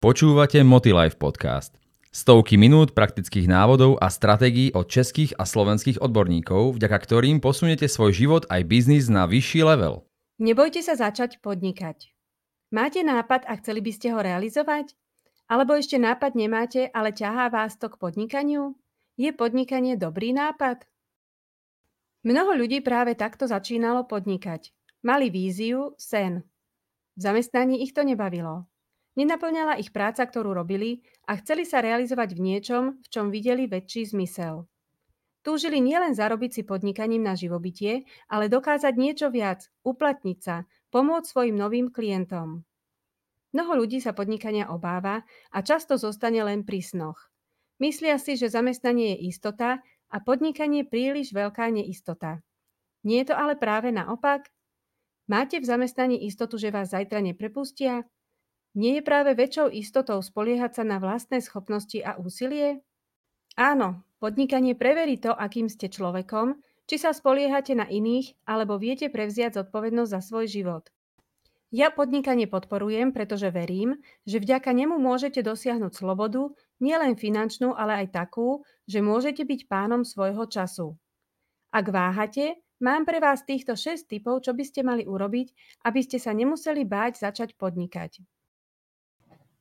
Počúvate Motilife podcast. Stovky minút praktických návodov a stratégií od českých a slovenských odborníkov, vďaka ktorým posunete svoj život aj biznis na vyšší level. Nebojte sa začať podnikať. Máte nápad a chceli by ste ho realizovať? Alebo ešte nápad nemáte, ale ťahá vás to k podnikaniu? Je podnikanie dobrý nápad? Mnoho ľudí práve takto začínalo podnikať. Mali víziu, sen. V zamestnaní ich to nebavilo. Nenaplňala ich práca, ktorú robili a chceli sa realizovať v niečom, v čom videli väčší zmysel. Túžili nielen zarobiť si podnikaním na živobytie, ale dokázať niečo viac, uplatniť sa, pomôcť svojim novým klientom. Mnoho ľudí sa podnikania obáva a často zostane len pri snoch. Myslia si, že zamestnanie je istota a podnikanie príliš veľká neistota. Nie je to ale práve naopak? Máte v zamestnaní istotu, že vás zajtra neprepustia? Nie je práve väčšou istotou spoliehať sa na vlastné schopnosti a úsilie? Áno, podnikanie preverí to, akým ste človekom, či sa spoliehate na iných, alebo viete prevziať zodpovednosť za svoj život. Ja podnikanie podporujem, pretože verím, že vďaka nemu môžete dosiahnuť slobodu, nielen finančnú, ale aj takú, že môžete byť pánom svojho času. Ak váhate, mám pre vás týchto 6 typov, čo by ste mali urobiť, aby ste sa nemuseli báť začať podnikať.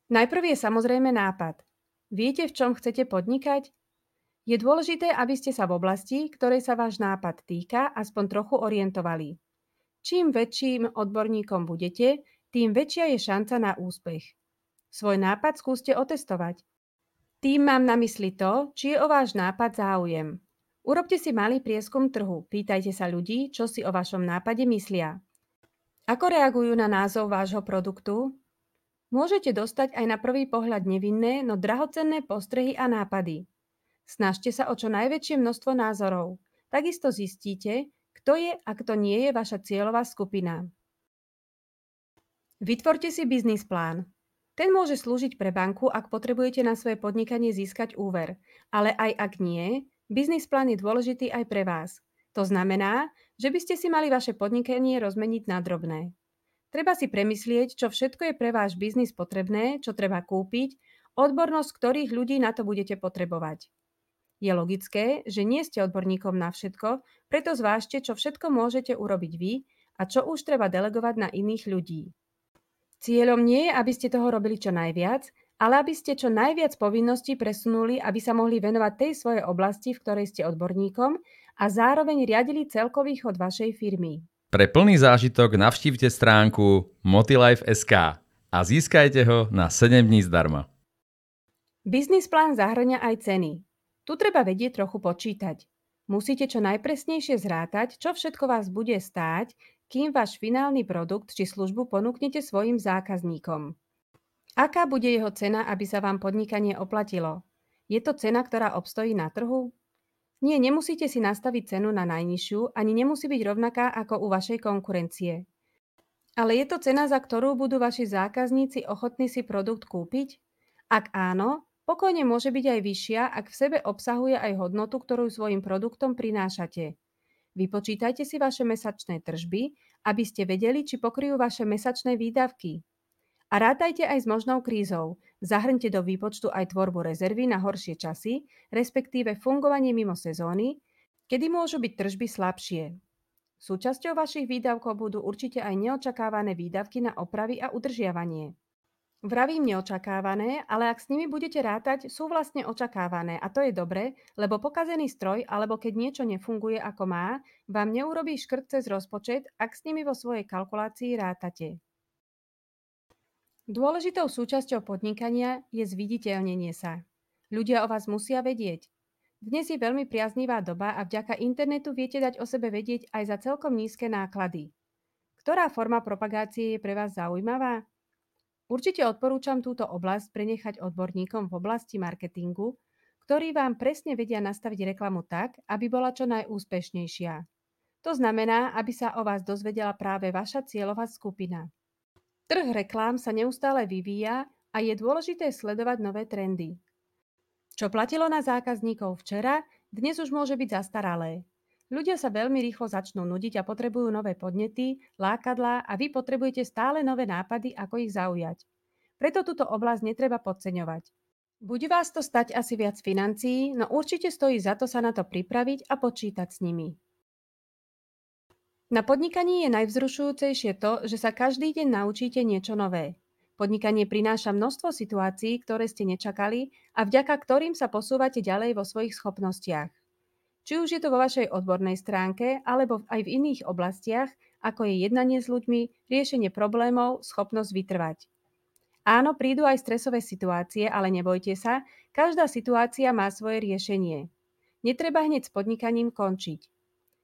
Najprv je samozrejme nápad. Viete, v čom chcete podnikať? Je dôležité, aby ste sa v oblasti, ktorej sa váš nápad týka, aspoň trochu orientovali. Čím väčším odborníkom budete, tým väčšia je šanca na úspech. Svoj nápad skúste otestovať. Tým mám na mysli to, či je o váš nápad záujem. Urobte si malý prieskum trhu, pýtajte sa ľudí, čo si o vašom nápade myslia. Ako reagujú na názov vášho produktu? Môžete dostať aj na prvý pohľad nevinné, no drahocenné postrehy a nápady. Snažte sa o čo najväčšie množstvo názorov. Takisto zistíte, kto je a kto nie je vaša cieľová skupina. Vytvorte si biznis plán. Ten môže slúžiť pre banku, ak potrebujete na svoje podnikanie získať úver. Ale aj ak nie, biznis plán je dôležitý aj pre vás. To znamená, že by ste si mali vaše podnikanie rozmeniť na drobné. Treba si premyslieť, čo všetko je pre váš biznis potrebné, čo treba kúpiť, odbornosť ktorých ľudí na to budete potrebovať. Je logické, že nie ste odborníkom na všetko, preto zvážte, čo všetko môžete urobiť vy a čo už treba delegovať na iných ľudí. Cieľom nie je, aby ste toho robili čo najviac, ale aby ste čo najviac povinností presunuli, aby sa mohli venovať tej svojej oblasti, v ktorej ste odborníkom a zároveň riadili celkový chod vašej firmy. Pre plný zážitok navštívte stránku motilife.sk a získajte ho na 7 dní zdarma. Biznis plán zahrňa aj ceny. Tu treba vedieť trochu počítať. Musíte čo najpresnejšie zrátať, čo všetko vás bude stáť, kým váš finálny produkt či službu ponúknete svojim zákazníkom. Aká bude jeho cena, aby sa vám podnikanie oplatilo? Je to cena, ktorá obstojí na trhu? Nie, nemusíte si nastaviť cenu na najnižšiu, ani nemusí byť rovnaká ako u vašej konkurencie. Ale je to cena, za ktorú budú vaši zákazníci ochotní si produkt kúpiť? Ak áno, pokojne môže byť aj vyššia, ak v sebe obsahuje aj hodnotu, ktorú svojim produktom prinášate. Vypočítajte si vaše mesačné tržby, aby ste vedeli, či pokryjú vaše mesačné výdavky. A rátajte aj s možnou krízou. Zahrňte do výpočtu aj tvorbu rezervy na horšie časy, respektíve fungovanie mimo sezóny, kedy môžu byť tržby slabšie. Súčasťou vašich výdavkov budú určite aj neočakávané výdavky na opravy a udržiavanie. Vravím neočakávané, ale ak s nimi budete rátať, sú vlastne očakávané a to je dobre, lebo pokazený stroj alebo keď niečo nefunguje ako má, vám neurobí škrt cez rozpočet, ak s nimi vo svojej kalkulácii rátate. Dôležitou súčasťou podnikania je zviditeľnenie sa. Ľudia o vás musia vedieť. Dnes je veľmi priaznivá doba a vďaka internetu viete dať o sebe vedieť aj za celkom nízke náklady. Ktorá forma propagácie je pre vás zaujímavá? Určite odporúčam túto oblasť prenechať odborníkom v oblasti marketingu, ktorí vám presne vedia nastaviť reklamu tak, aby bola čo najúspešnejšia. To znamená, aby sa o vás dozvedela práve vaša cieľová skupina. Trh reklám sa neustále vyvíja a je dôležité sledovať nové trendy. Čo platilo na zákazníkov včera, dnes už môže byť zastaralé. Ľudia sa veľmi rýchlo začnú nudiť a potrebujú nové podnety, lákadlá a vy potrebujete stále nové nápady, ako ich zaujať. preto túto oblasť netreba podceňovať. Bude vás to stať asi viac financií, no určite stojí za to sa na to pripraviť a počítať s nimi. Na podnikaní je najvzrušujúcejšie to, že sa každý deň naučíte niečo nové. Podnikanie prináša množstvo situácií, ktoré ste nečakali a vďaka ktorým sa posúvate ďalej vo svojich schopnostiach. Či už je to vo vašej odbornej stránke, alebo aj v iných oblastiach, ako je jednanie s ľuďmi, riešenie problémov, schopnosť vytrvať. Áno, prídu aj stresové situácie, ale nebojte sa, každá situácia má svoje riešenie. Netreba hneď s podnikaním končiť.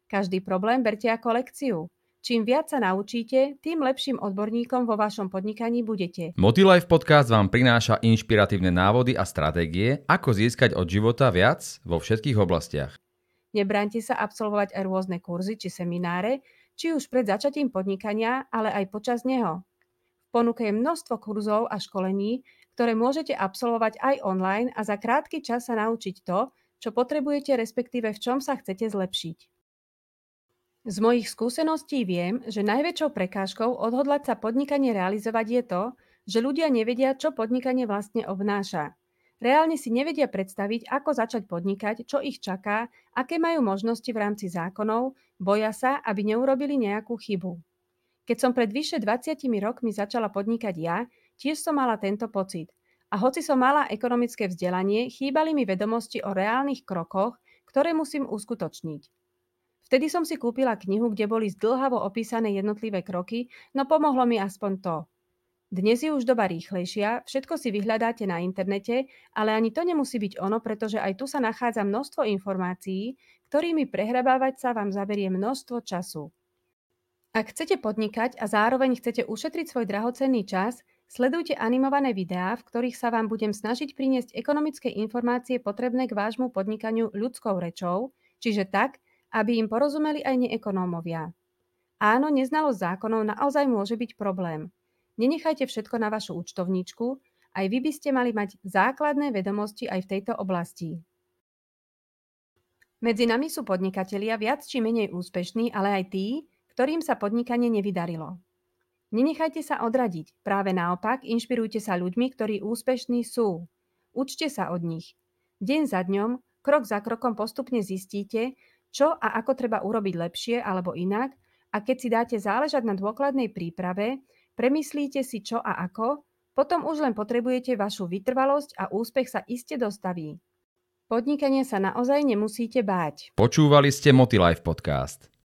Každý problém berte ako lekciu. Čím viac sa naučíte, tým lepším odborníkom vo vašom podnikaní budete. Motilife Podcast vám prináša inšpiratívne návody a stratégie, ako získať od života viac vo všetkých oblastiach. Nebránte sa absolvovať aj rôzne kurzy či semináre, či už pred začatím podnikania, ale aj počas neho ponuke je množstvo kurzov a školení, ktoré môžete absolvovať aj online a za krátky čas sa naučiť to, čo potrebujete, respektíve v čom sa chcete zlepšiť. Z mojich skúseností viem, že najväčšou prekážkou odhodlať sa podnikanie realizovať je to, že ľudia nevedia, čo podnikanie vlastne obnáša. Reálne si nevedia predstaviť, ako začať podnikať, čo ich čaká, aké majú možnosti v rámci zákonov, boja sa, aby neurobili nejakú chybu. Keď som pred vyše 20 rokmi začala podnikať ja, tiež som mala tento pocit. A hoci som mala ekonomické vzdelanie, chýbali mi vedomosti o reálnych krokoch, ktoré musím uskutočniť. Vtedy som si kúpila knihu, kde boli zdlhavo opísané jednotlivé kroky, no pomohlo mi aspoň to. Dnes je už doba rýchlejšia, všetko si vyhľadáte na internete, ale ani to nemusí byť ono, pretože aj tu sa nachádza množstvo informácií, ktorými prehrabávať sa vám zaberie množstvo času. Ak chcete podnikať a zároveň chcete ušetriť svoj drahocenný čas, sledujte animované videá, v ktorých sa vám budem snažiť priniesť ekonomické informácie potrebné k vášmu podnikaniu ľudskou rečou, čiže tak, aby im porozumeli aj neekonómovia. Áno, neznalosť zákonov naozaj môže byť problém. Nenechajte všetko na vašu účtovníčku, aj vy by ste mali mať základné vedomosti aj v tejto oblasti. Medzi nami sú podnikatelia viac či menej úspešní, ale aj tí, ktorým sa podnikanie nevydarilo. Nenechajte sa odradiť, práve naopak inšpirujte sa ľuďmi, ktorí úspešní sú. Učte sa od nich. Deň za dňom, krok za krokom postupne zistíte, čo a ako treba urobiť lepšie alebo inak a keď si dáte záležať na dôkladnej príprave, premyslíte si čo a ako, potom už len potrebujete vašu vytrvalosť a úspech sa iste dostaví. Podnikanie sa naozaj nemusíte báť. Počúvali ste Motilife podcast.